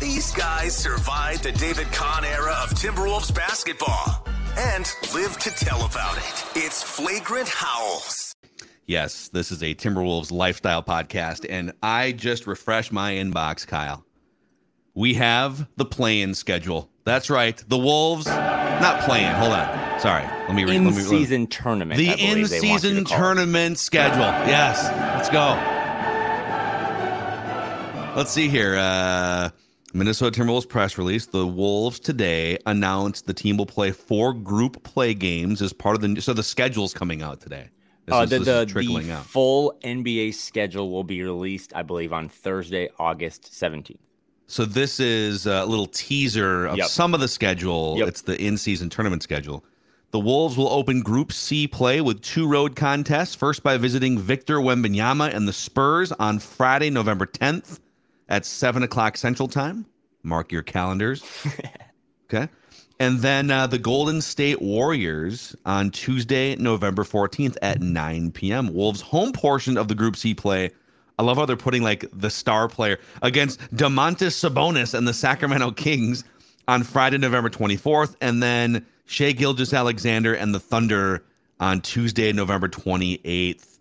These guys survived the David Kahn era of Timberwolves basketball and live to tell about it. It's Flagrant Howls. Yes, this is a Timberwolves lifestyle podcast, and I just refreshed my inbox, Kyle. We have the play-in schedule. That's right. The Wolves not playing. Hold on. Sorry. Let me read. In let me, season tournament. The I believe they want you in-season to call it. tournament schedule. Yes. Let's go. Let's see here. Uh, Minnesota Timberwolves press release. The Wolves today announced the team will play four group play games as part of the. So the schedule's coming out today. This Uh, is- the the, trickling the out. full NBA schedule will be released, I believe, on Thursday, August 17th. So this is a little teaser of Yep. some of the schedule. Yep. It's the in-season tournament schedule. The Wolves will open Group C play with two road contests. First by visiting Victor Wembanyama and the Spurs on Friday, November 10th at seven o'clock Central Time. Mark your calendars. okay. And then uh, the Golden State Warriors on Tuesday, November 14th at 9 p.m. Wolves' home portion of the Group C play. I love how they're putting like the star player against Domantas Sabonis and the Sacramento Kings on Friday, November 24th. And then Shai Gilgeous-Alexander and the Thunder on Tuesday, November 28th.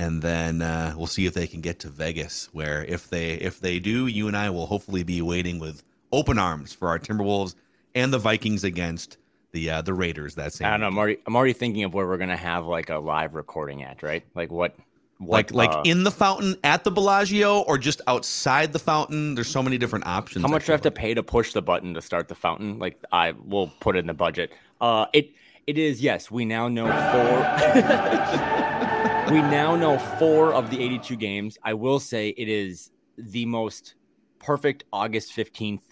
And then uh, we'll see if they can get to Vegas, where if they if they do, you and I will hopefully be waiting with open arms for our Timberwolves and the Vikings against the uh, the Raiders that same. I don't know. I'm already, I'm already thinking of where we're gonna have like a live recording at, right? Like what? like what, like uh, in the fountain at the Bellagio or just outside the fountain. There's so many different options. How much do I have feel to pay to push the button to start the fountain? Like I will put in the budget. Uh, it it is yes. We now know four. we now know four of the 82 games. I will say it is the most perfect August 15th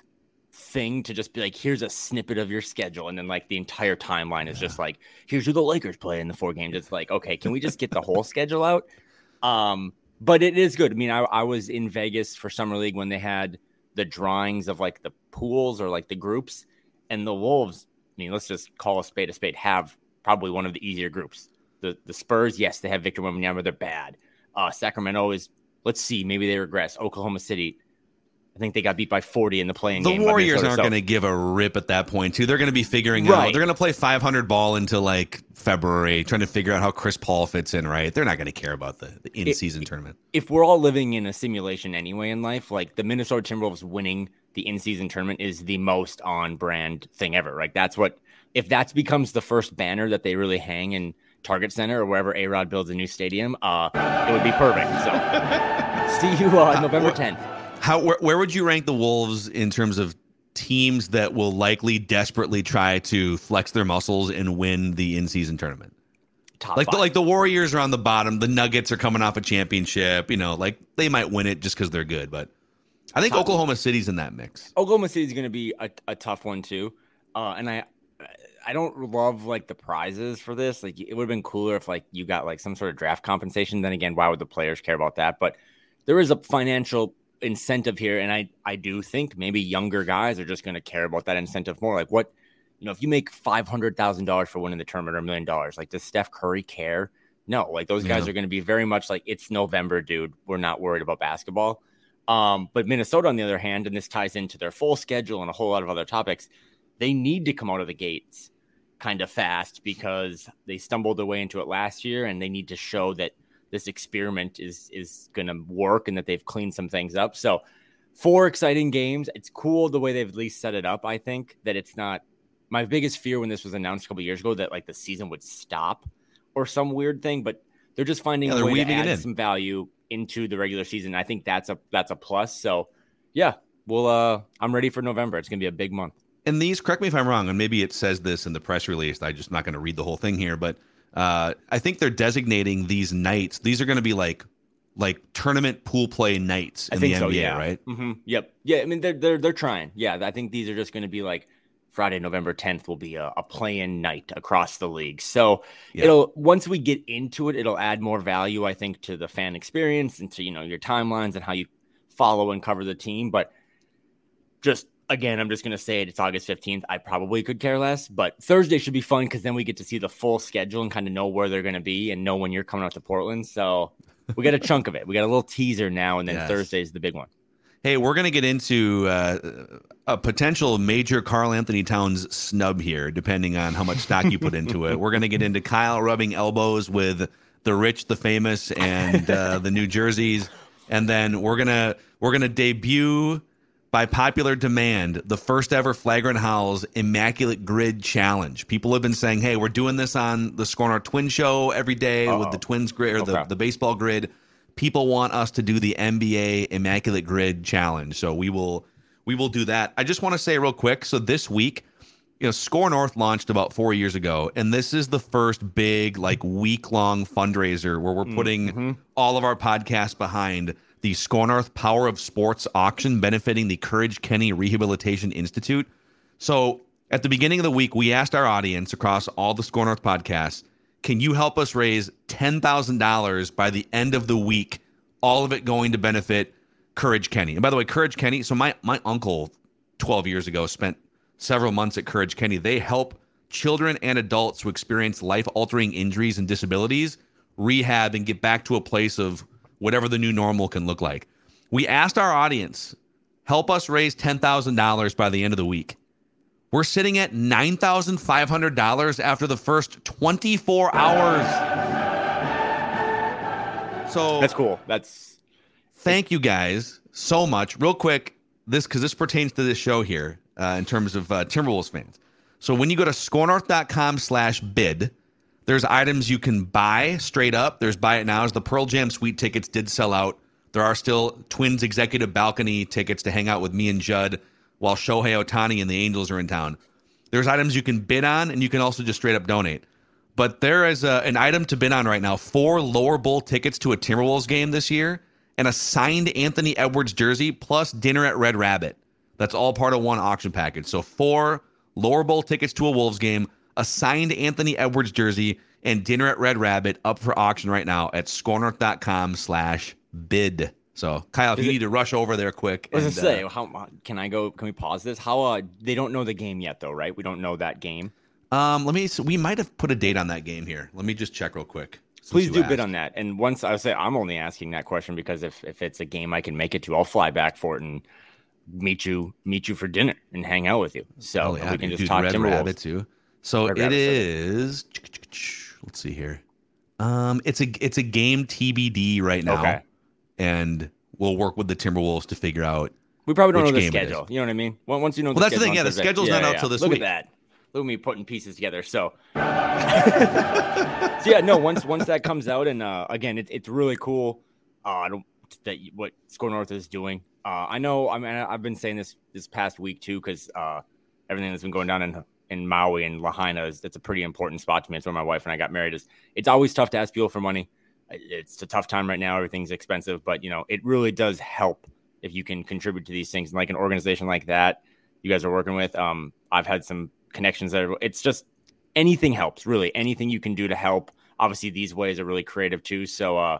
thing to just be like, here's a snippet of your schedule, and then like the entire timeline is just like, here's who the Lakers play in the four games. It's like, okay, can we just get the whole schedule out? Um, but it is good. I mean, I, I was in Vegas for summer league when they had the drawings of like the pools or like the groups, and the Wolves. I mean, let's just call a spade a spade. Have probably one of the easier groups. The the Spurs, yes, they have Victor Wembanyama. They're bad. Uh, Sacramento is. Let's see, maybe they regress. Oklahoma City. I think they got beat by 40 in the play-in The game. by Warriors aren't so- going to give a rip at that point, too. They're going to be figuring out. They're going to play 500 ball into like February, trying to figure out how Chris Paul fits in. Right? They're not going to care about the, the in-season tournament. if we're all living in a simulation anyway in life, like the Minnesota Timberwolves winning the in-season tournament is the most on-brand thing ever. Like that's what if that becomes the first banner that they really hang in Target Center or wherever A Rod builds a new stadium, uh, it would be perfect. So see you uh, November 10th. How where, where would you rank the Wolves in terms of teams that will likely desperately try to flex their muscles and win the in-season tournament? Top Like the, like the Warriors are on the bottom. The Nuggets are coming off a championship. You know, like they might win it just because they're good. But I think Top- Oklahoma City's in that mix. Oklahoma City's going to be a, a tough one too, uh, and I I don't love like the prizes for this. Like it would have been cooler if like you got like some sort of draft compensation. Then again, why would the players care about that? But there is a financial incentive here, and I I do think maybe younger guys are just going to care about that incentive more. Like what you know, if you make five hundred thousand dollars for winning the tournament or a million dollars, like does Steph Curry care? No, like those guys Yeah. are going to be very much like it's November, dude. We're not worried about basketball. Um, but Minnesota, on the other hand, and this ties into their full schedule and a whole lot of other topics, they need to come out of the gates kind of fast because they stumbled their way into it last year, and they need to show that this experiment is is going to work and that they've cleaned some things up. So four exciting games. It's cool the way they've at least set it up. I think that it's not my biggest fear when this was announced a couple years ago that like the season would stop or some weird thing, but they're just finding Yeah, a way to add some value into the regular season. I think that's a that's a plus. So yeah, well, uh, I'm ready for November. It's gonna be a big month. And these, correct me if I'm wrong, and maybe it says this in the press release. I'm just not going to read the whole thing here, but uh, I think they're designating these nights. These are going to be like like tournament pool play nights in I think the so. NBA, yeah. right? hmm Yep. Yeah. I mean, they're they're they're trying. Yeah. I think these are just going to be like Friday, November 10th will be a, a play-in night across the league. So Yeah. it'll once we get into it, it'll add more value, I think, to the fan experience and to you know your timelines and how you follow and cover the team. But just again, I'm just going to say it. It's August 15th. I probably could care less, but Thursday should be fun because then we get to see the full schedule and kind of know where they're going to be and know when you're coming out to Portland. So we got a chunk of it. We got a little teaser now, and then Yes. Thursday is the big one. Hey, we're going to get into uh, a potential major Karl-Anthony Towns snub here, depending on how much stock you put into it. We're going to get into Kyle rubbing elbows with the rich, the famous, and uh, the New Jerseys, and then we're gonna we're gonna debut by popular demand the first ever Flagrant Howls Immaculate Grid Challenge. People have been saying, "Hey, we're doing this on the Score North Twin Show every day with the Twins grid or the, Okay. the baseball grid." People want us to do the NBA Immaculate Grid Challenge, so we will we will do that. I just want to say real quick. So this week, you know, Score North launched about four years ago, and this is the first big like week long fundraiser where we're mm-hmm. putting all of our podcasts behind the Score North Power of Sports auction benefiting the Courage Kenny Rehabilitation Institute. So at the beginning of the week, we asked our audience across all the Score North podcasts, can you help us raise $10,000 by the end of the week? All of it going to benefit Courage Kenny. And by the way, Courage Kenny, so my, my uncle 12 years ago spent several months at Courage Kenny. They help children and adults who experience life altering injuries and disabilities rehab and get back to a place of whatever the new normal can look like. We asked our audience, help us raise $10,000 by the end of the week. We're sitting at $9,500 after the first 24 hours. So That's cool. That's thank you guys so much. Real quick, this because this pertains to this show here uh, in terms of uh, Timberwolves fans. So when you go to scorenorth.com slash bid, there's items you can buy straight up. There's buy it now. As the Pearl Jam suite tickets did sell out. There are still Twins executive balcony tickets to hang out with me and Judd while Shohei Ohtani and the Angels are in town. There's items you can bid on, and you can also just straight up donate. But there is a, an item to bid on right now: four lower bowl tickets to a Timberwolves game this year, and a signed Anthony Edwards jersey, plus dinner at Red Rabbit. That's all part of one auction package. So four lower bowl tickets to a Wolves game, a signed Anthony Edwards jersey, and dinner at Red Rabbit up for auction right now at scorenorth.com slash bid. So Kyle, if Is you it- need to rush over there quick. I was and, gonna say, uh, how can I go? Can we pause this? How uh, they don't know the game yet, though, right? We don't know that game. um, let me. s- We might have put a date on that game here. Let me just check real quick. Please do bid on that. And once I say, I'm only asking that question because if if it's a game I can make it to, I'll fly back for it and meet you meet you for dinner and hang out with you. So Oh, yeah, we can just talk Red Timberwolves. Rabbit too. So Red it Rabbit, is. Let's see here. Um, it's a it's a game TBD right now, Okay. and we'll work with the Timberwolves to figure out. We probably don't Which know the game it is. schedule. You know what I mean? Once once you know, Well, that's the thing, yeah, the Thursday- schedule's not out till this Look week. at that. Look at me putting pieces together. So, so yeah, no. Once once that comes out, and uh, again, it, it's really cool. Uh, I don't that what Score North is doing. Uh, I know. I mean, I- I've been saying this this past week too, because uh, everything that's been going down in in Maui and Lahaina is it's a pretty important spot to me. It's where my wife and I got married. Is it's always tough to ask people for money. It's a tough time right now. Everything's expensive, but you know, it really does help if you can contribute to these things. And like an organization like that, you guys are working with. Um, I've had some connections that are, it's just anything helps, really. Anything you can do to help. Obviously, these ways are really creative too. So, uh,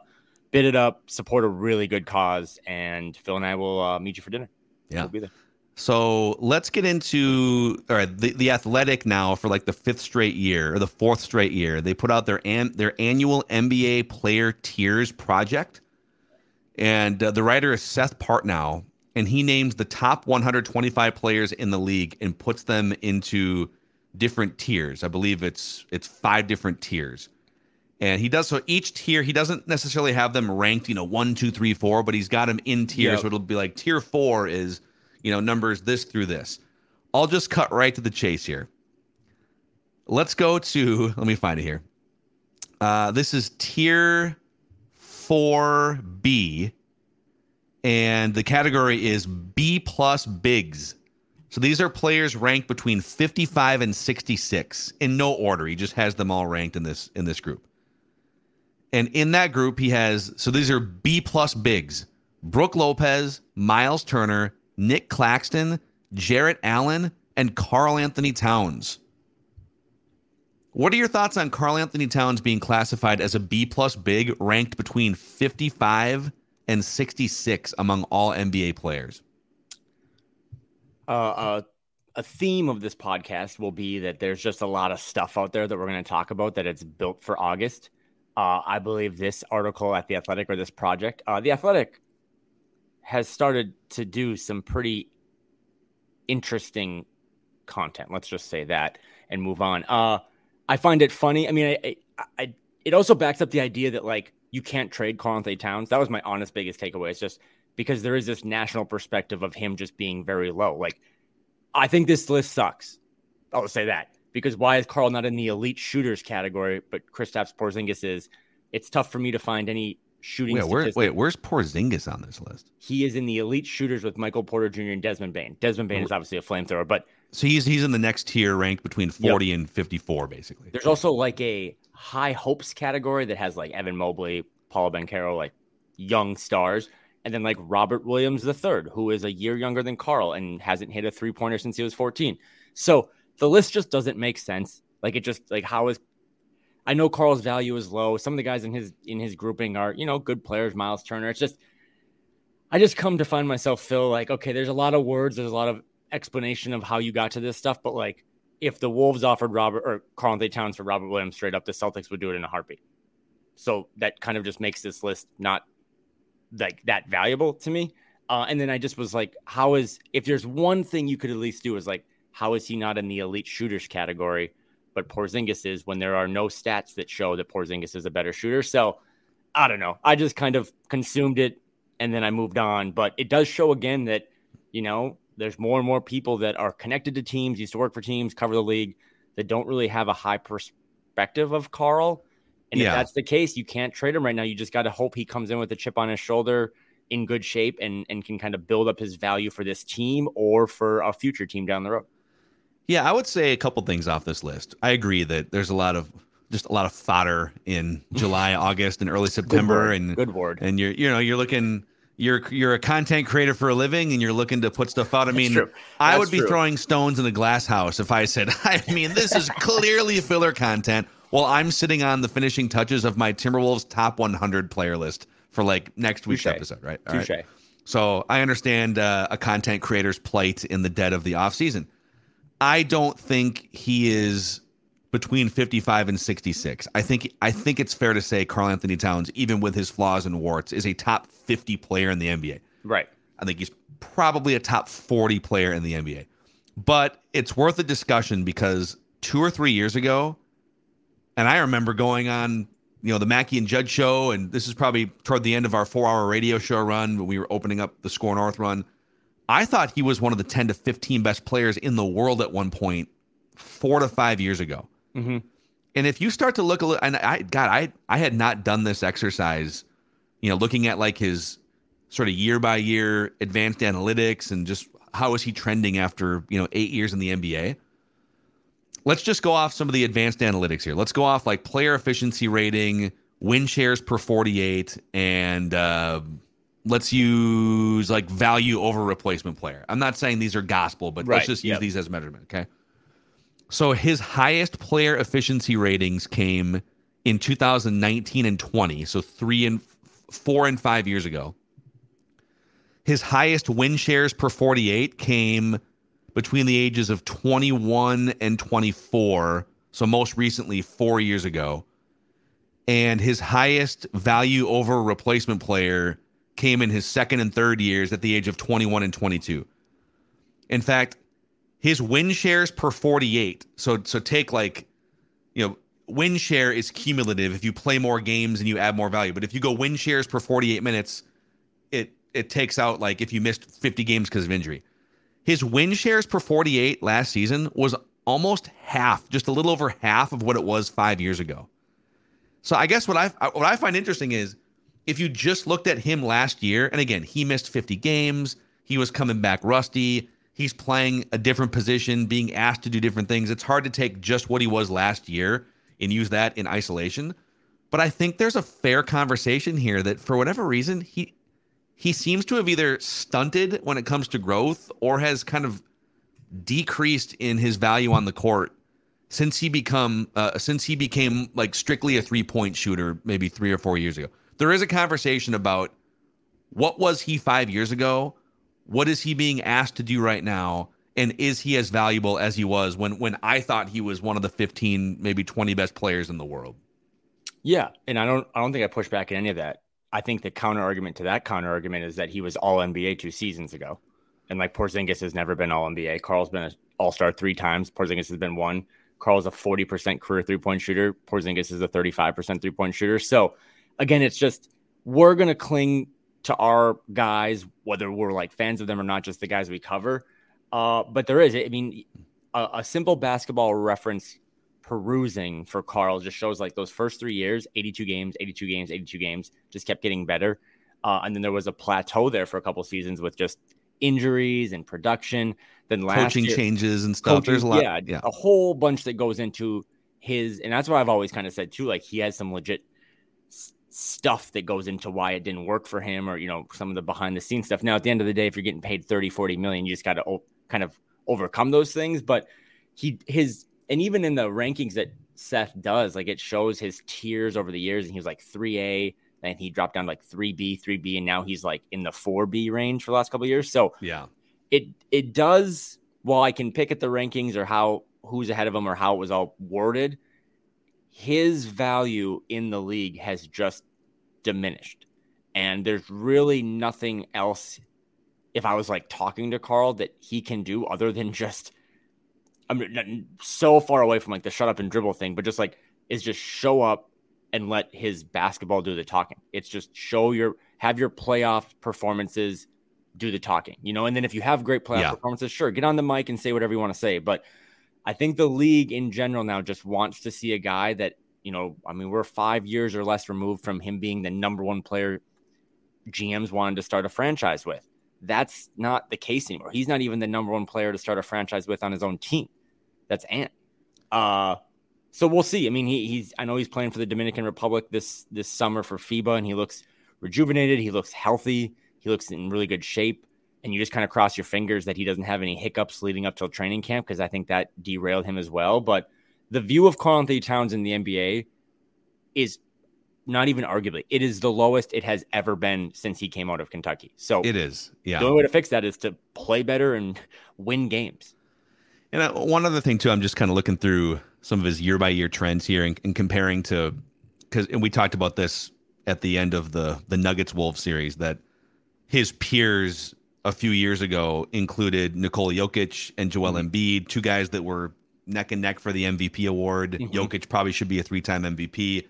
bid it up, support a really good cause, and Phil and I will uh, meet you for dinner. Yeah. We'll be there. So let's get into all right. The, the Athletic now for like the fifth straight year or the fourth straight year, they put out their an, their annual NBA Player Tiers project, and uh, the writer is Seth Partnow, and he names the top 125 players in the league and puts them into different tiers. I believe it's it's five different tiers, And he does so each tier, he doesn't necessarily have them ranked, you know, one, two, three, four, but he's got them in tiers. Yep. So it'll be like tier four is, you know, numbers this through this. I'll just cut right to the chase here. Let's go to, let me find it here. Uh, this is tier 4B, and the category is B plus bigs. So these are players ranked between 55 and 66 in no order. He just has them all ranked in this in this group. And in that group, he has so these are B plus bigs: Brook Lopez, Miles Turner, Nick Claxton, Jarrett Allen, and Karl-Anthony Towns. What are your thoughts on Karl-Anthony Towns being classified as a B plus big, ranked between 55 and 66 among all NBA players? Uh, uh, a theme of this podcast will be that there's just a lot of stuff out there that we're going to talk about that it's built for August. Uh, I believe this article at The Athletic or this project, uh, The Athletic has started to do some pretty interesting content. Let's just say that and move on. Uh, I find it funny. I mean, I, I, I, it also backs up the idea that like you can't trade Karl-Anthony Towns. That was my honest biggest takeaway. It's just because there is this national perspective of him just being very low. Like, I think this list sucks. I'll say that because why is Karl not in the elite shooters category, but Kristaps Porzingis is? It's tough for me to find any shooting. Wait, where, wait, where's Porzingis on this list? He is in the elite shooters with Michael Porter Jr. and Desmond Bane. Desmond Bane is obviously a flamethrower, but So he's he's in the next tier, ranked between 40 and 54, basically. There's also like a high hopes category that has like Evan Mobley, Paolo Banchero, like young stars, and then like Robert Williams III, who is a year younger than Karl and hasn't hit a three pointer since he was 14. So the list just doesn't make sense. Like it just like how is I know Karl's value is low. Some of the guys in his in his grouping are, you know, good players, Miles Turner. It's just I just come to find myself feel like, okay, there's a lot of words, there's a lot of explanation of how you got to this stuff, but like if the Wolves offered Robert or Karl-Anthony Towns for Robert Williams straight up, the Celtics would do it in a heartbeat. So that kind of just makes this list not like that valuable to me. Uh, and then I just was like, how is if there's one thing you could at least do is like, how is he not in the elite shooters category, but Porzingis is when there are no stats that show that Porzingis is a better shooter. So I don't know. I just kind of consumed it and then I moved on. But it does show again that, you know, there's more and more people that are connected to teams, used to work for teams, cover the league, that don't really have a high perspective of Karl. And Yeah. if that's the case, you can't trade him right now. You just got to hope he comes in with a chip on his shoulder in good shape and, and can kind of build up his value for this team or for a future team down the road. Yeah, I would say a couple things off this list. I agree that there's a lot of just a lot of fodder in July, August, and early September, word. and Good word. And you're you know you're looking you're you're a content creator for a living, and you're looking to put stuff out. I mean. I would be true. throwing stones in a glass house if I said, I mean, this is clearly filler content. While I'm sitting on the finishing touches of my Timberwolves top 100 player list for like next week's Touche. episode, right? All right. So I understand uh, a content creator's plight in the dead of the off season. I don't think he is between 55 and 66. I think I think it's fair to say Karl-Anthony Towns, even with his flaws and warts, is a top 50 player in the NBA. Right. I think he's probably a top 40 player in the NBA. But it's worth a discussion because two or three years ago, and I remember going on, you know, the Mackey and Judd show, and this is probably toward the end of our four-hour radio show run when we were opening up the Score North run. I thought he was one of the 10 to 15 best players in the world at one point, four to five years ago. Mhm. And if you start to look a little, and I, God, I, I had not done this exercise, you know, looking at like his sort of year by year advanced analytics and just how is he trending after, you know, eight years in the NBA. Let's just go off some of the advanced analytics here. Let's go off like player efficiency rating, win shares per 48, and uh, let's use like value over replacement player. I'm not saying these are gospel, but Right, let's just use yep. these as measurement, okay? So his highest player efficiency ratings came in 2019 and 20, so three and four and five years ago. His highest win shares per 48 came between the ages of 21 and 24, so most recently four years ago. And his highest value over replacement player came in his second and third years at the age of 21 and 22. In fact, his win shares per 48. So so take like, you know, win share is cumulative. If you play more games and you add more value, but if you go win shares per 48 minutes, it it takes out like if you missed 50 games because of injury. His win shares per 48 last season was almost half, just a little over half of what it was five years ago. So I guess what I what I find interesting is if you just looked at him last year, and again he missed 50 games, he was coming back rusty, he's playing a different position, being asked to do different things. It's hard to take just what he was last year and use that in isolation. But I think there's a fair conversation here that for whatever reason he he seems to have either stunted when it comes to growth or has kind of decreased in his value on the court since he become uh, since he became like strictly a three point shooter maybe three or four years ago. There is a conversation about what was he five years ago, what is he being asked to do right now, and is he as valuable as he was when when I thought he was one of the fifteen maybe twenty best players in the world. Yeah, and I don't I don't think I push back at any of that. I think the counter argument to that counter argument is that he was all NBA two seasons ago. And like Porzingis has never been all NBA. Karl's been an all star three times. Porzingis has been one. Karl's a 40% career three point shooter. Porzingis is a 35% three point shooter. So again, it's just we're going to cling to our guys, whether we're like fans of them or not, just the guys we cover. Uh, but there is, I mean, a, a simple basketball reference perusing for Karl just shows like those first three years 82 games, 82 games, 82 games just kept getting better. Uh, and then there was a plateau there for a couple seasons with just injuries and production. Then last coaching year, changes and stuff. coaching- There's a lot. yeah, yeah. a whole bunch that goes into his, and that's what I've always kind of said too. Like he has some legit stuff that goes into why it didn't work for him, or you know, some of the behind the scenes stuff. Now, at the end of the day, if you're getting paid 30, 40 million, you just got to o- kind of overcome those things. But he, his, and even in the rankings that Seth does, like it shows his tiers over the years, and he was like 3A. And he dropped down like 3B, 3B, and now he's like in the 4B range for the last couple of years. So Yeah. it it does while I can pick at the rankings or how who's ahead of him or how it was all worded, his value in the league has just diminished. And there's really nothing else if I was like talking to Karl, that he can do other than just I'm so far away from like the shut up and dribble thing, but just like is just show up and let his basketball do the talking. It's just show your have your playoff performances do the talking, you know. And then if you have great playoff Yeah. performances, sure, get on the mic and say whatever you want to say. But I think the league in general now just wants to see a guy that you know. I mean, we're five years or less removed from him being the number one player GMs wanted to start a franchise with. That's not the case anymore. He's not even the number one player to start a franchise with on his own team. That's Ant. Uh, so we'll see. I mean, he, he's I know he's playing for the Dominican Republic this this summer for FIBA, and he looks rejuvenated. He looks healthy. He looks in really good shape. And you just kind of cross your fingers that he doesn't have any hiccups leading up till training camp because I think that derailed him as well. But the view of Karl-Anthony Towns in the NBA is not even arguably it is the lowest it has ever been since he came out of Kentucky. So It is. Yeah. the only way to fix that is to play better and win games. And uh, one other thing too, I'm just kind of looking through some of his year by year trends here and, and comparing to because and we talked about this at the end of the the Nuggets Wolves series that his peers a few years ago included Nikola Jokic and Joel Embiid, two guys that were neck and neck for the MVP award. Mhm. Jokic probably should be a three time MVP.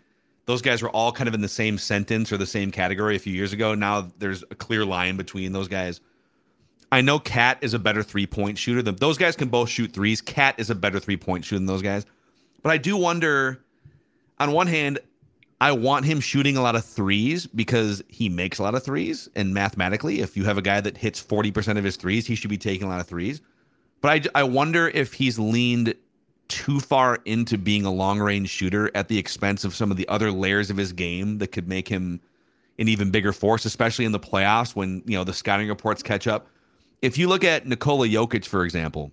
Those guys were all kind of in the same sentence or the same category a few years ago. Now there's a clear line between those guys. I know KAT is a better three point shooter than those guys can both shoot threes. KAT is a better three point shooter than those guys. But I do wonder on one hand, I want him shooting a lot of threes because he makes a lot of threes. And mathematically, if you have a guy that hits 40% of his threes, he should be taking a lot of threes. But I, I wonder if he's leaned too far into being a long range shooter at the expense of some of the other layers of his game that could make him an even bigger force, especially in the playoffs when you know the scouting reports catch up. If you look at Nikola Jokic, for example,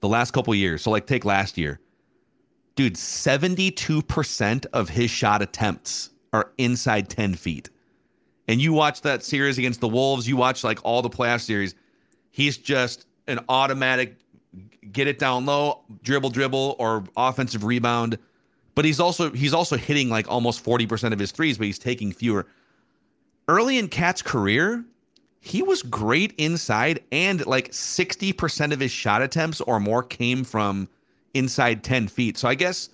the last couple years, so like take last year, dude, 72% of his shot attempts are inside 10 feet. And you watch that series against the Wolves, you watch like all the playoff series, he's just an automatic get it down low, dribble, dribble, or offensive rebound. But he's also he's also hitting like almost 40% of his threes, but he's taking fewer. Early in KAT's career, he was great inside, and like 60% of his shot attempts or more came from inside 10 feet. So I guess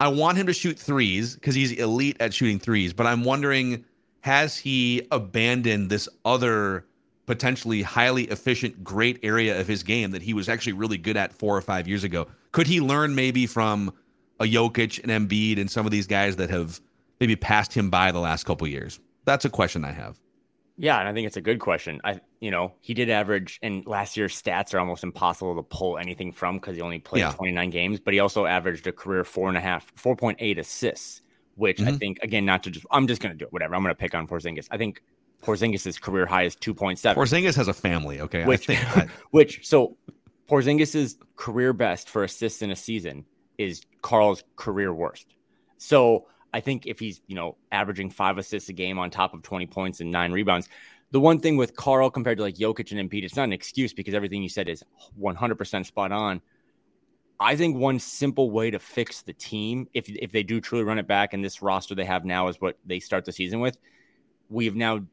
I want him to shoot threes because he's elite at shooting threes, but I'm wondering has he abandoned this other potentially highly efficient, great area of his game that he was actually really good at four or five years ago? Could he learn maybe from a Jokic and Embiid and some of these guys that have maybe passed him by the last couple years? That's a question I have. Yeah, and I think it's a good question. I, you know, he did average, and last year's stats are almost impossible to pull anything from because he only played yeah. 29 games. But he also averaged a career four and a half, 4.8 assists, which mm-hmm. I think, again, not to just, I'm just going to do it, whatever. I'm going to pick on Porzingis. I think Porzingis' career high is 2.7. Porzingis has a family, okay? Which, I... which so Porzingis' career best for assists in a season is Karl's career worst. So I think if he's, you know, averaging five assists a game on top of 20 points and nine rebounds, the one thing with Karl compared to like Jokic and Embiid, it's not an excuse because everything you said is 100% spot on. I think one simple way to fix the team, if if they do truly run it back, and this roster they have now is what they start the season with, we've now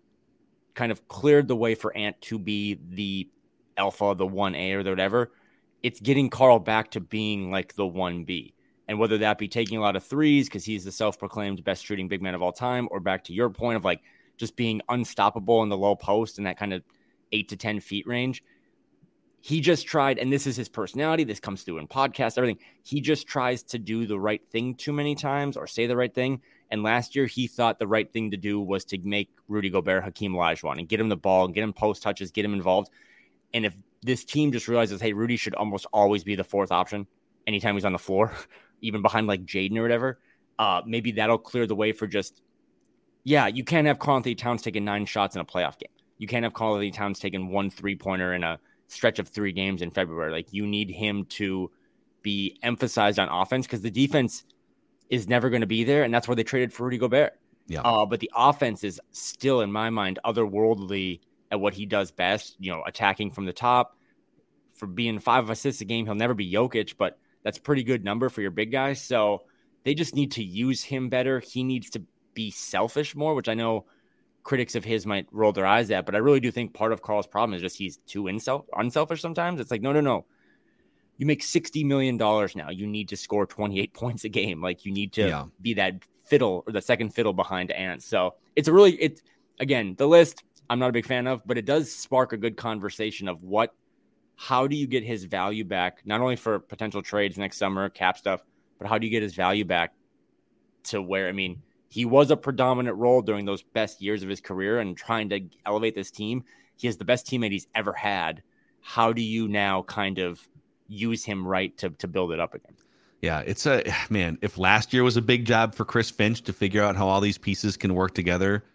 kind of cleared the way for Ant to be the alpha, the one A or the whatever. It's getting Karl back to being like the one B. And whether that be taking a lot of threes because he's the self proclaimed best shooting big man of all time, or back to your point of like just being unstoppable in the low post and that kind of eight to 10 feet range. He just tried, and this is his personality. This comes through in podcasts, everything. He just tries to do the right thing too many times or say the right thing. And last year, he thought the right thing to do was to make Rudy Gobert Hakeem Olajuwon and get him the ball and get him post touches, get him involved. And if this team just realizes, hey, Rudy should almost always be the fourth option anytime he's on the floor, even behind like Jaden or whatever, uh, maybe that'll clear the way for just, yeah, you can't have Karl-Anthony Towns taking nine shots in a playoff game. You can't have Karl-Anthony Towns taking one three pointer in a stretch of three games in February. Like you need him to be emphasized on offense because the defense is never going to be there, and that's why they traded for Rudy Gobert. Yeah. Uh, but the offense is still, in my mind, otherworldly at what he does best. You know, attacking from the top. For being five assists a game, he'll never be Jokic, but that's pretty good number for your big guy. So they just need to use him better. He needs to be selfish more, which I know critics of his might roll their eyes at, but I really do think part of Karl's problem is just he's too insel- unselfish sometimes. It's like, no, no, no. You make $60 million now. You need to score 28 points a game. Like you need to yeah. be that fiddle or the second fiddle behind Ant. So it's a really, it's again, the list I'm not a big fan of, but it does spark a good conversation of what how do you get his value back, not only for potential trades next summer, cap stuff, but how do you get his value back to where, I mean, he was a predominant role during those best years of his career and trying to elevate this team. He is the best teammate he's ever had. How do you now kind of use him right to, to build it up again? Yeah, it's a man. If last year was a big job for Chris Finch to figure out how all these pieces can work together,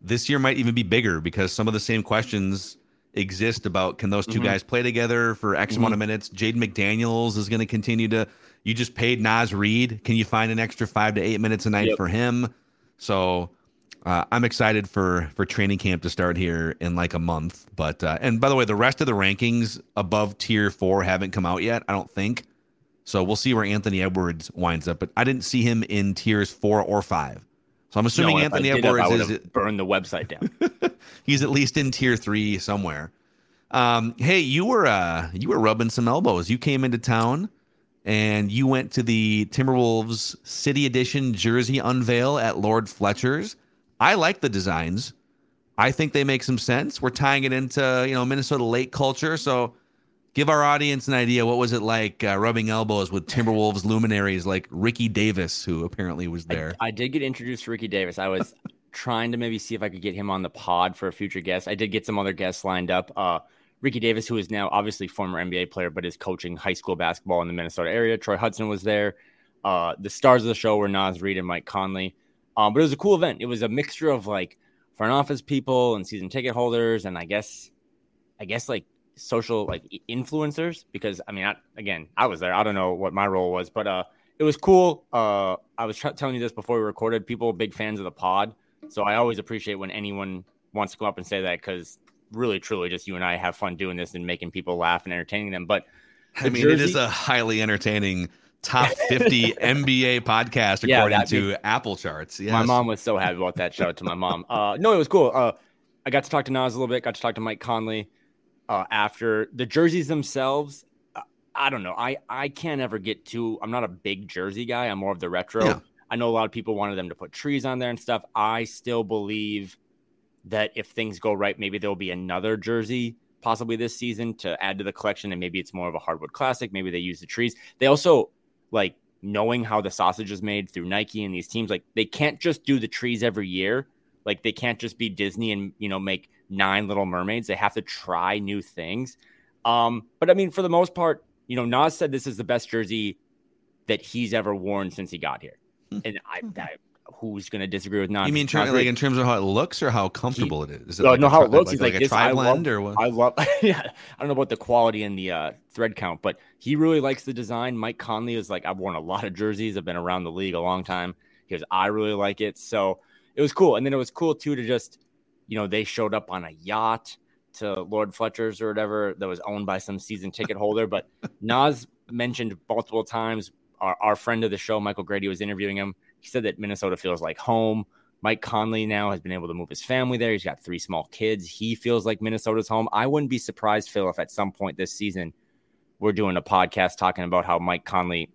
this year might even be bigger because some of the same questions exist about can those 2 mm-hmm. guys play together for X mm-hmm. amount of minutes. Jaden McDaniels is going to continue to. You just paid Naz Reid. Can you find an extra five to eight minutes a night yep. for him? So uh, I'm excited for for training camp to start here in like a month. But uh, and by the way, the rest of the rankings above tier four haven't come out yet. I don't think. So we'll see where Anthony Edwards winds up. But I didn't see him in tiers four or five. So I'm assuming no, Anthony Edwards is burn the website down. he's at least in tier three somewhere. Um, hey, you were uh, you were rubbing some elbows. You came into town and you went to the Timberwolves City Edition jersey unveil at Lord Fletcher's. I like the designs. I think they make some sense. We're tying it into you know Minnesota lake culture, so give our audience an idea. What was it like uh, rubbing elbows with Timberwolves luminaries like Ricky Davis, who apparently was there? I, I did get introduced to Ricky Davis. I was trying to maybe see if I could get him on the pod for a future guest. I did get some other guests lined up. Uh, Ricky Davis, who is now obviously former NBA player, but is coaching high school basketball in the Minnesota area. Troy Hudson was there. Uh, the stars of the show were Naz Reid and Mike Conley. Um, but it was a cool event. It was a mixture of like front office people and season ticket holders, and I guess, I guess like social like influencers because I mean, I, again, I was there. I don't know what my role was, but uh, it was cool. Uh, I was tr- telling you this before we recorded. People big fans of the pod, so I always appreciate when anyone wants to come up and say that because really, truly, just you and I have fun doing this and making people laugh and entertaining them. But I mean, Jersey- it is a highly entertaining top 50 NBA podcast according yeah, to Apple charts. Yes. My mom was so happy about that. Shout out to my mom. Uh, no, it was cool. Uh, I got to talk to Naz a little bit. Got to talk to Mike Conley uh, after the jerseys themselves. Uh, I don't know. I I can't ever get too. I'm not a big jersey guy. I'm more of the retro. Yeah. I know a lot of people wanted them to put trees on there and stuff. I still believe that if things go right, maybe there'll be another jersey possibly this season to add to the collection, and maybe it's more of a hardwood classic. Maybe they use the trees. They also like knowing how the sausage is made through Nike and these teams. Like they can't just do the trees every year. Like they can't just be Disney and you know make nine Little Mermaids. They have to try new things. Um, but I mean, for the most part, you know, Naz said this is the best jersey that he's ever worn since he got here, Hmm. and I, I who's going to disagree with Naz? You mean It's not like in terms of how it looks or how comfortable it is? Is it No, like no, how tri- it looks. He's like, a this. tri I love, blend or what? I love. Yeah, I don't know about the quality and the uh, thread count, but he really likes the design. Mike Conley is like, I've worn a lot of jerseys. I've been around the league a long time. He goes, I really like it. So it was cool, and then it was cool too to just, you know, they showed up on a yacht to Lord Fletcher's or whatever that was owned by some season ticket holder. But Naz mentioned multiple times. Our, our friend of the show, Michael Grady, was interviewing him. He said that Minnesota feels like home. Mike Conley now has been able to move his family there. He's got three small kids. He feels like Minnesota's home. I wouldn't be surprised, Phil, if at some point this season we're doing a podcast talking about how Mike Conley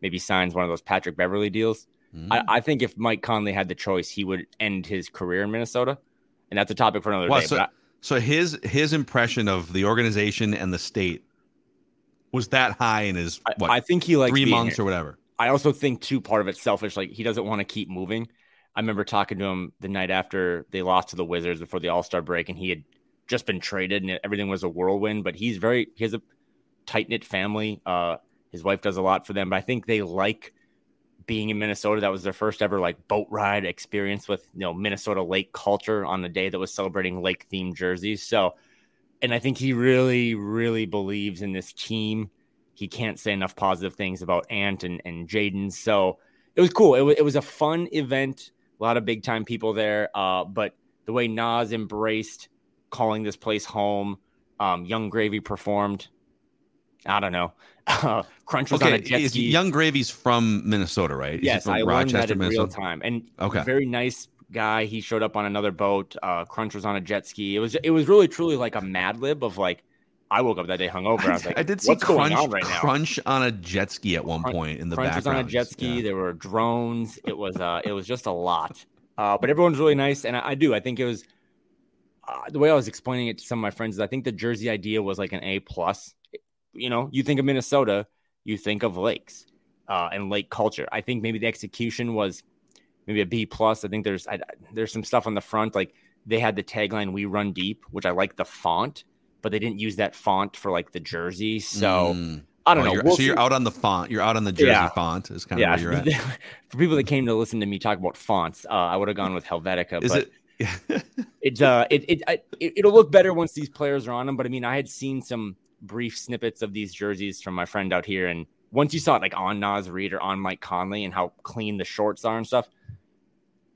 maybe signs one of those Patrick Beverley deals. Mhm. I, I think if Mike Conley had the choice, he would end his career in Minnesota. And that's a topic for another Well, day. so, but I- so his his impression of the organization and the state was that high in his I, what I think he like three months here. or whatever. I also think too part of it's selfish. Like he doesn't want to keep moving. I remember talking to him the night after they lost to the Wizards before the All Star break, and he had just been traded, and everything was a whirlwind. But he's very he has a tight knit family. Uh, his wife does a lot for them, but I think they like being in Minnesota. That was their first ever like boat ride experience with you know Minnesota lake culture on the day that was celebrating lake themed jerseys. So, and I think he really, really believes in this team. He can't say enough positive things about Ant and, and Jaden. So it was cool. It was, it was a fun event. A lot of big time people there. Uh, but the way Naz embraced calling this place home, um, Yung Gravy performed. I don't know. Uh, Crunch was on a Okay, jet ski. Yung Gravy's from Minnesota, right? Yes, from I learned that in real time. And Okay. very nice guy. He showed up on another boat. Uh, Crunch was on a jet ski. It was it was really truly like a Mad Lib of like I woke up that day hungover. I was like, I did see Crunch, going on right now? Crunch on a jet ski at one Crunch- point in the Crunch was on a jet ski. Yeah. There were drones. It was uh, it was just a lot. Uh, but everyone's really nice, and I, I do. I think it was uh, the way I was explaining it to some of my friends. Is I think the jersey idea was like an A plus. You know, you think of Minnesota, you think of lakes uh, and lake culture. I think maybe the execution was maybe a B plus. I think there's I, there's some stuff on the front like they had the tagline "We run deep," which I like the font, but they didn't use that font for like the jersey. So Mm. I don't Oh, know. you're- We'll so you're out on the font. You're out on the Jersey Yeah. font. Is kind of yeah, where you're at. for people that came to listen to me talk about fonts, uh, I would have gone with Helvetica. Is but it? it's uh, it it, I, it it'll look better once these players are on them. But I mean, I had seen some brief snippets of these jerseys from my friend out here, and once you saw it like on Naz Reid or on Mike Conley and how clean the shorts are and stuff,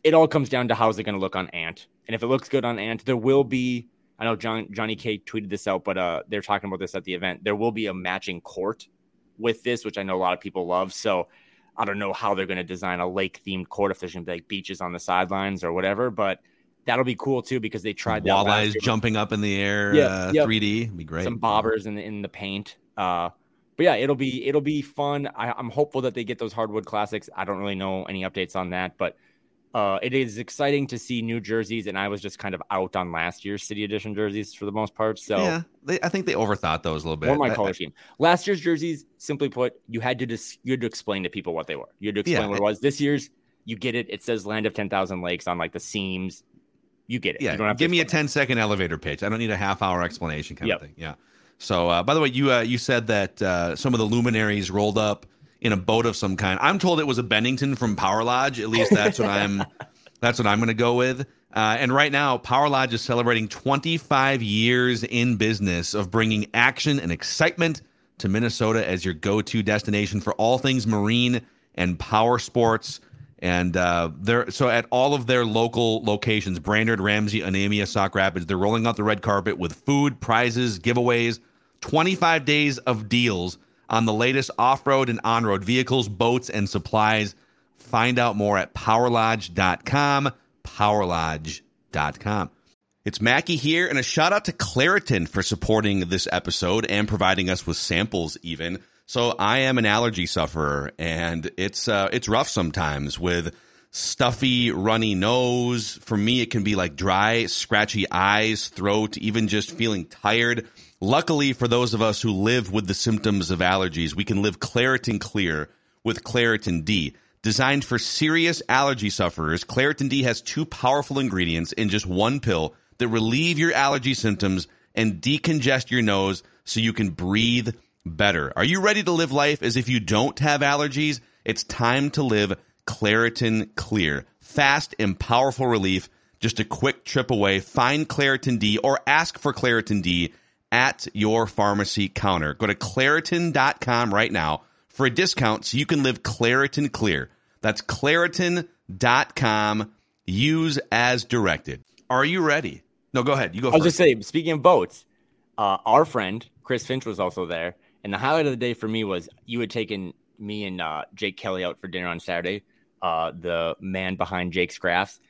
it all comes down to how's it going to look on Ant. And if it looks good on Ant, there will be. I know John Johnny K tweeted this out, but uh, they're talking about this at the event. There will be a matching court with this, which I know a lot of people love. So I don't know how they're going to design a lake themed court if there's going to be like beaches on the sidelines or whatever, but that'll be cool too because they tried that Walleyes jumping up in the air. Yeah, uh, yep. 3D. It'd be great. some bobbers in the, in the paint. Uh, but yeah, it'll be it'll be fun. I, I'm hopeful that they get those hardwood classics. I don't really know any updates on that, but uh, it is exciting to see new jerseys. And I was just kind of out on last year's City Edition jerseys for the most part. So Yeah, they, I think they overthought those a little bit. or my color I- scheme. Last year's jerseys, simply put, you had to dis- you had to explain to people what they were. You had to explain Yeah, what it was. This year's, you get it. It says "Land of Ten Thousand Lakes" on like the seams. You get it. Yeah, you don't have to give me a explain 10 second elevator pitch. I don't need a half hour explanation kind Yep. of thing. Yeah. So, uh, by the way, you uh, you said that uh, some of the luminaries rolled up in a boat of some kind. I'm told it was a Bennington from Power Lodge. At least that's what I'm. That's what I'm going to go with. Uh, and right now, Power Lodge is celebrating 25 years in business of bringing action and excitement to Minnesota as your go-to destination for all things marine and power sports. And uh, they're so at all of their local locations, Brainerd, Ramsey, Onamia, Sauk Rapids, they're rolling out the red carpet with food, prizes, giveaways, 25 days of deals on the latest off-road and on-road vehicles, boats, and supplies. Find out more at powerlodge.com. Powerlodge.com. It's Mackey here, and a shout out to Claritin for supporting this episode and providing us with samples, even. So I am an allergy sufferer, and it's uh, it's rough sometimes with stuffy, runny nose. For me, it can be like dry, scratchy eyes, throat, even just feeling tired. Luckily, for those of us who live with the symptoms of allergies, we can live Claritin Clear with Claritin D. Designed for serious allergy sufferers, Claritin D has two powerful ingredients in just one pill that relieve your allergy symptoms and decongest your nose so you can breathe better. Are you ready to live life as if you don't have allergies? It's time to live Claritin Clear. Fast and powerful relief, just a quick trip away. Find Claritin D or ask for Claritin D at your pharmacy counter. Go to Claritin.com right now for a discount so you can live Claritin Clear. That's Claritin.com. Use as directed. Are you ready? No, go ahead. You go I was first. just saying, speaking of boats, uh, our friend Chris Finch was also there, and the highlight of the day for me was you had taken me and uh, Jake Kelly out for dinner on Saturday. Uh, the man behind Jake's Crafts.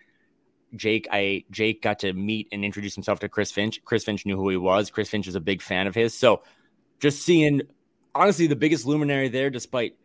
Jake, I Jake got to meet and introduce himself to Chris Finch. Chris Finch knew who he was. Chris Finch is a big fan of his. So, just seeing, honestly, the biggest luminary there, despite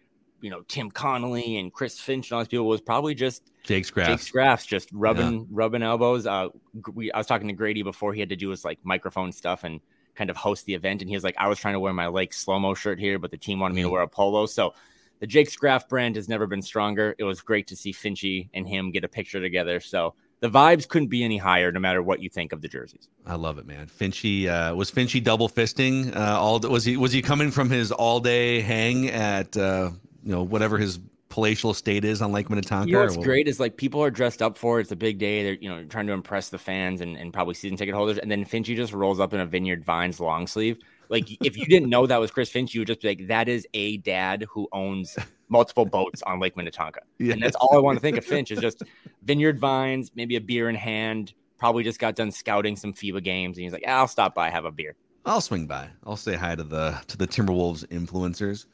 you know Tim Connolly and Chris Finch and all these people, was probably just Jake's Craft. Jake Scraffs just rubbing rubbing elbows. Uh, we I was talking to Grady before he had to do his like microphone stuff and kind of host the event, and he was like, I was trying to wear my like slow mo shirt here, but the team wanted me to wear a polo. So the Jake Scraff brand has never been stronger. It was great to see Finchy and him get a picture together. So the vibes couldn't be any higher, no matter what you think of the jerseys. I love it, man. Finchy uh, was Finchy double fisting. Uh, all was he was he coming from his all day hang at uh, you know whatever his palatial estate is on Lake Minnetonka? You know what's great is like people are dressed up for it. It's a big day. They're you know trying to impress the fans and, and probably season ticket holders. And then Finchy just rolls up in a Vineyard Vines long sleeve. Like if you didn't know that was Chris Finch, you would just be like, that is a dad who owns multiple boats on Lake Minnetonka. And that's all I want to think of Finch is just Vineyard Vines, maybe a beer in hand. Probably just got done scouting some FIBA games, and he's like, "Yeah, "I'll stop by, have a beer." I'll swing by. I'll say hi to the to the Timberwolves influencers.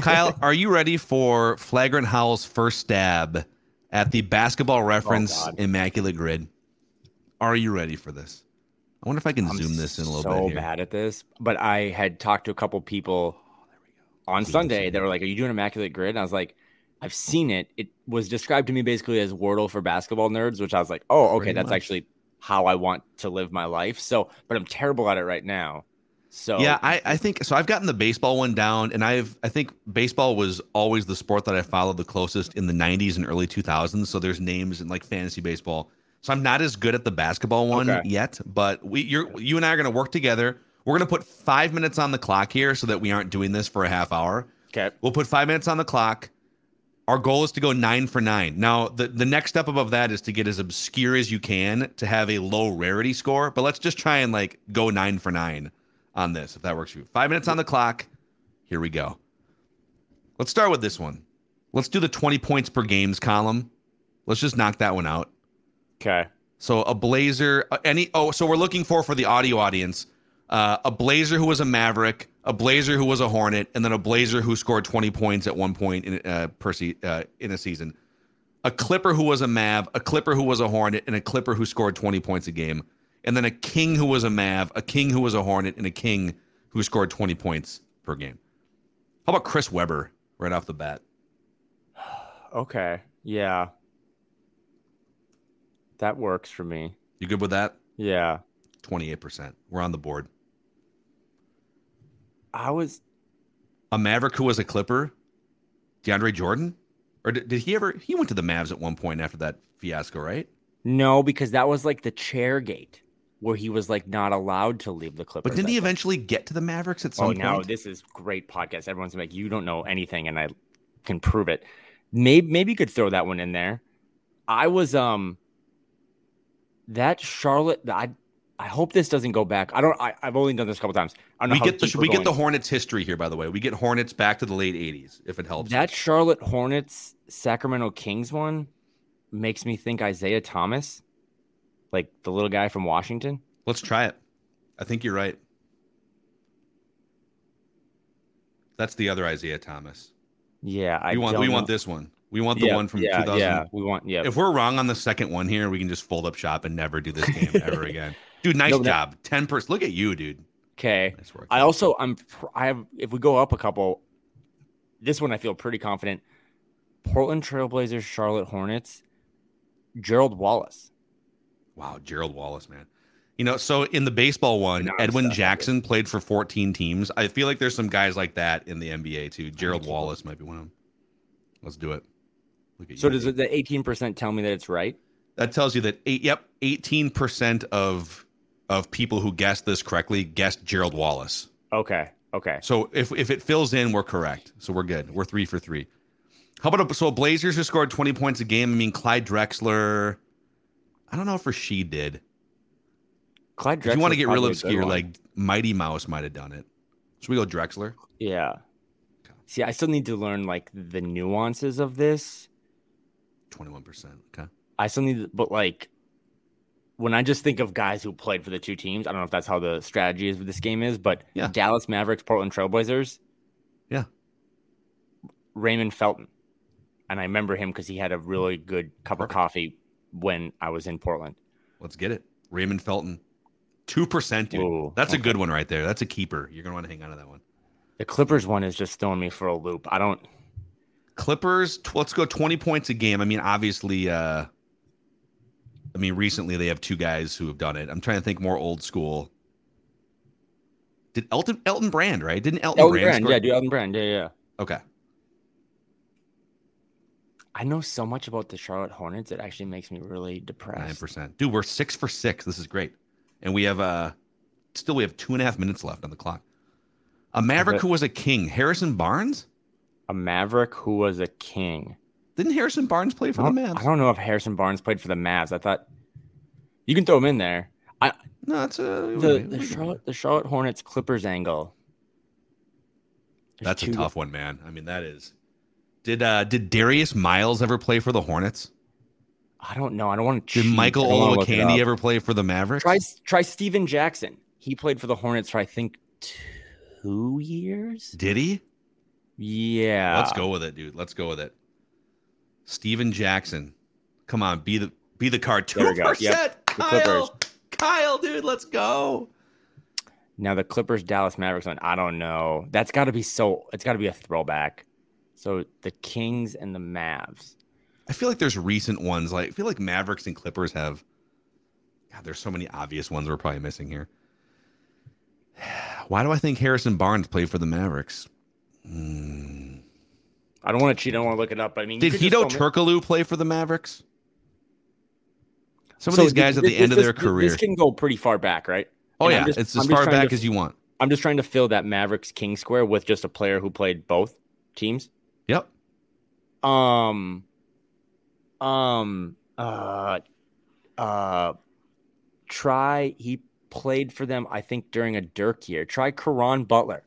Kyle, are you ready for Flagrant Howl's first stab at the Basketball oh, Reference God. Immaculate Grid? Are you ready for this? I wonder if I can I'm zoom this in a little so bit here. bad at this, but I had talked to a couple people on Sunday. that were like, "Are you doing Immaculate Grid?" And I was like, "I've seen it. It was described to me basically as Wordle for basketball nerds," which I was like, "Oh, okay, Pretty that's much. actually how I want to live my life." So, but I'm terrible at it right now. So Yeah, I, I think so. I've gotten the baseball one down, and I've I think baseball was always the sport that I followed the closest in the '90s and early 2000s. So there's names in like fantasy baseball. So I'm not as good at the basketball one Okay. yet, but we you're you and I are going to work together. We're going to put five minutes on the clock here so that we aren't doing this for a half hour. okay, We'll put five minutes on the clock. Our goal is to go nine for nine. Now, the, the next step above that is to get as obscure as you can to have a low rarity score. But let's just try and like go nine for nine on this, if that works for you. Five minutes on the clock. Here we go. Let's start with this one. Let's do the 20 points per games column. Let's just knock that one out. okay, So a Blazer, uh, any oh, so we're looking for for the audio audience, uh, a Blazer who was a Maverick, a Blazer who was a Hornet, and then a Blazer who scored 20 points at one point in uh, per se- uh, in a season. A Clipper who was a Mav, a Clipper who was a Hornet, and a Clipper who scored 20 points a game, and then a King who was a Mav, a King who was a Hornet, and a King who scored 20 points per game. How about Chris Webber right off the bat? okay, yeah, that works for me. You good with that? Yeah, 28%. We're on the board. I was a Maverick who was a Clipper, DeAndre Jordan, or did, did he ever? He went to the Mavs at one point after that fiasco, right? no because that was like the chair gate where he was like not allowed to leave the Clippers. But didn't he eventually get to the Mavericks at some Oh, point? now this is great podcast. Everyone's like, you don't know anything, and I can prove it. Maybe maybe you could throw that one in there. I was um that Charlotte. I I hope this doesn't go back. I don't. I, I've only done this a couple times. I don't know we get the we're get the. Hornets history here, by the way. We get Hornets back to the late '80s, if it helps. that Charlotte Hornets Sacramento Kings one makes me think Isaiah Thomas, like the little guy from Washington. Let's try it. I think you're right. That's the other Isaiah Thomas. Yeah, I we want we know. want this one. We want the yeah, one from yeah, 2000. Yeah, we want. Yeah, If we're wrong on the second one here, we can just fold up shop and never do this game ever again. Dude, nice No, job. 10 percent. Look at you, dude. okay. Nice work. I also I'm I have if we go up a couple, this one I feel pretty confident. Portland Trailblazers, Charlotte Hornets, Gerald Wallace. Wow, Gerald Wallace, man. You know, so in the baseball one, Edwin stuck. Jackson played for 14 teams. I feel like there's some guys like that in the NBA too. Gerald Wallace might be one of them. Let's do it. Look at So does the 18% tell me that it's right? that tells you that eight yep, 18% of of people who guessed this correctly guessed Gerald Wallace. Okay. Okay. So if if it fills in, we're correct. So we're good. We're three for three. How about a, so Blazers who scored 20 points a game? I mean, Clyde Drexler. I don't know if Rasheed did. Clyde If you want to get real probably a good obscure, like Mighty Mouse might have done it. Should we go Drexler? yeah. See, I still need to learn like the nuances of this. 21%. Okay. I still need, but like when I just think of guys who played for the two teams, I don't know if that's how the strategy is with this game is, but Yeah. Dallas Mavericks, Portland Trailblazers, Yeah. Raymond Felton, and I remember him because he had a really good cup Perfect. of coffee when I was in Portland. Let's get it. Raymond Felton. 2%, dude. Ooh, That's a good one right there. That's a keeper. You're going to want to hang on to that one. The Clippers one is just throwing me for a loop. I don't. Clippers, tw- let's go 20 points a game. I mean, obviously, uh, I mean, recently they have two guys who have done it. I'm trying to think more old school. Did Elton Elton Brand, right? Didn't Elton, Elton Brand, Brand, yeah, do Elton Brand, yeah, yeah. Okay. I know so much about the Charlotte Hornets; it actually makes me really depressed. Nine percent. Dude, we're six for six. This is great. And we have uh still we have two and a half minutes left on the clock. A Maverick who was a king, Harrison Barnes? A Maverick who was a king. Didn't Harrison Barnes play for the Mavs? I don't know if Harrison Barnes played for the Mavs. I thought you can throw him in there. I No, it's a the, the Charlotte the Charlotte Hornets Clippers angle. There's That's a tough one, man. I mean, that is. Did uh did Darius Miles ever play for the Hornets? I don't know. I don't want to. Did Michael Olowokandi ever play for the Mavericks? try try Stephen Jackson? He played for the Hornets for I think two years. Did he? Yeah. Let's go with it, dude. Let's go with it. Stephen Jackson. Come on, be the be the card. Two we go. Yep, percent. the Kyle. Clippers. Kyle, dude, let's go. Now the Clippers Dallas Mavericks one, I don't know. That's got to be so. It's got to be a throwback. So the Kings and the Mavs. I feel like there's recent ones. Like I feel like Mavericks and Clippers have. God, there's so many obvious ones we're probably missing here. Why do I think Harrison Barnes played for the Mavericks? Hmm. I don't want to cheat. I don't want to look it up. I mean, Did could just Hedo throw 'em in. Turkoglu play for the Mavericks? Some of So these guys thi- at the this- end of their this- career. This can go pretty far back, right? oh and yeah, just- it's I'm as far back to- as you want. I'm just trying to fill that Mavericks King square with just a player who played both teams. Um, um, uh, uh, try. He played for them, I think, during a Dirk year. Try Caron Butler,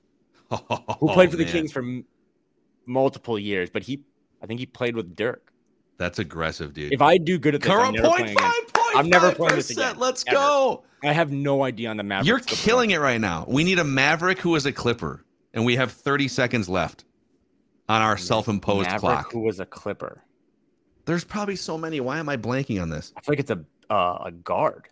who played for the Oh, man. Kings for m- multiple years, but he, I think he played with Dirk. That's aggressive, dude. If I do good at this, I'm never point playing again. five point I'm never playing this 5%. again, Let's ever. go. I have no idea on the Mavericks. You're killing it right now. We need a Maverick who is a Clipper, and we have 30 seconds left on our self-imposed Maverick, clock. who was a Clipper. There's probably so many. Why am I blanking on this? I feel like it's a uh, a guard.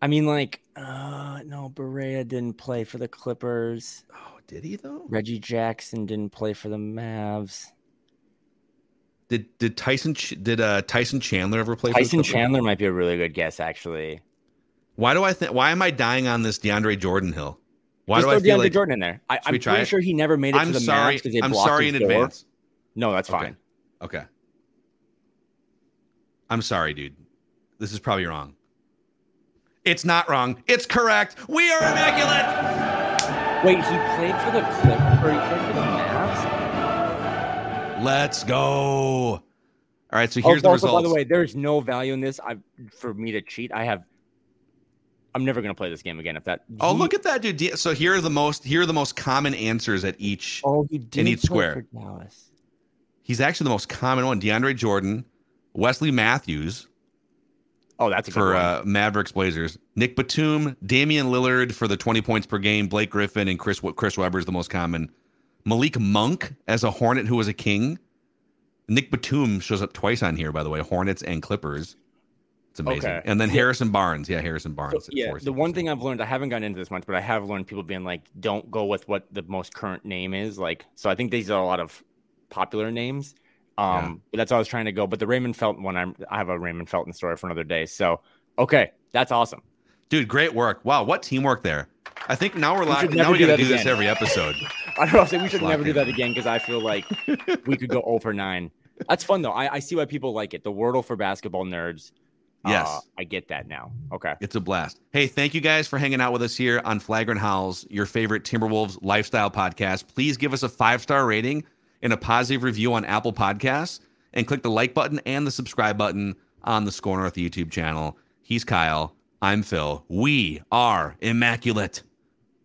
I mean, like, uh, no, Barea didn't play for the Clippers. Oh, did he though? Reggie Jackson didn't play for the Mavs. Did did Tyson did uh Tyson Chandler ever play? for Tyson the Clippers? Tyson Chandler might be a really good guess, actually. Why do I think? Why am I dying on this DeAndre Jordan hill? Why Just do I throw feel DeAndre like? Jordan in there. I, I'm try pretty it? sure he never made it I'm to the sorry. Mavs because they I'm blocked sorry in his door. advance. No, that's Okay. fine. Okay. I'm sorry, dude. This is probably wrong. It's not wrong. It's correct. We are immaculate. Wait, he played for the Clippers or he played for the Mavs? Let's go. All right, so Oh, here's the also, results. by the way, there's no value in this. I for me to cheat. I have. I'm never gonna play this game again. If that. oh, look at that, dude. So here are the most here are the most common answers at each. Oh, he did in each square. Dallas. He's actually the most common one. DeAndre Jordan, Wesley Matthews Oh, that's a good for one. uh, Mavericks Blazers, Nic Batum, Damian Lillard for the 20 points per game, Blake Griffin and Chris Chris Webber is the most common. Malik Monk as a Hornet who was a King, Nic Batum shows up twice on here, by the way. Hornets and Clippers. It's amazing. Okay. And then Harrison Barnes. Yeah, Harrison Barnes. So, yeah, the one thing I've learned, I haven't gotten into this much, but I have learned people being like, don't go with what the most current name is. Like, so I think these are a lot of popular names. Um, Yeah. but that's how I was trying to go. But the Raymond Felton one, I'm, I have a Raymond Felton story for another day. So, okay, that's awesome. Dude, great work. Wow, what teamwork there. I think now we're We live. Now we do got to that do this every episode. I don't know. We should Lock never do that again because I feel like we could go over 9. That's fun though. I, I see why people like it. The Wordle for basketball nerds. Yes. Uh, I get that now. Okay. It's a blast. Hey, thank you guys for hanging out with us here on Flagrant Howls, your favorite Timberwolves lifestyle podcast. Please give us a five star rating and a positive review on Apple Podcasts, and click the like button and the subscribe button on the Score North YouTube channel. He's Kyle. I'm Phil. We are immaculate.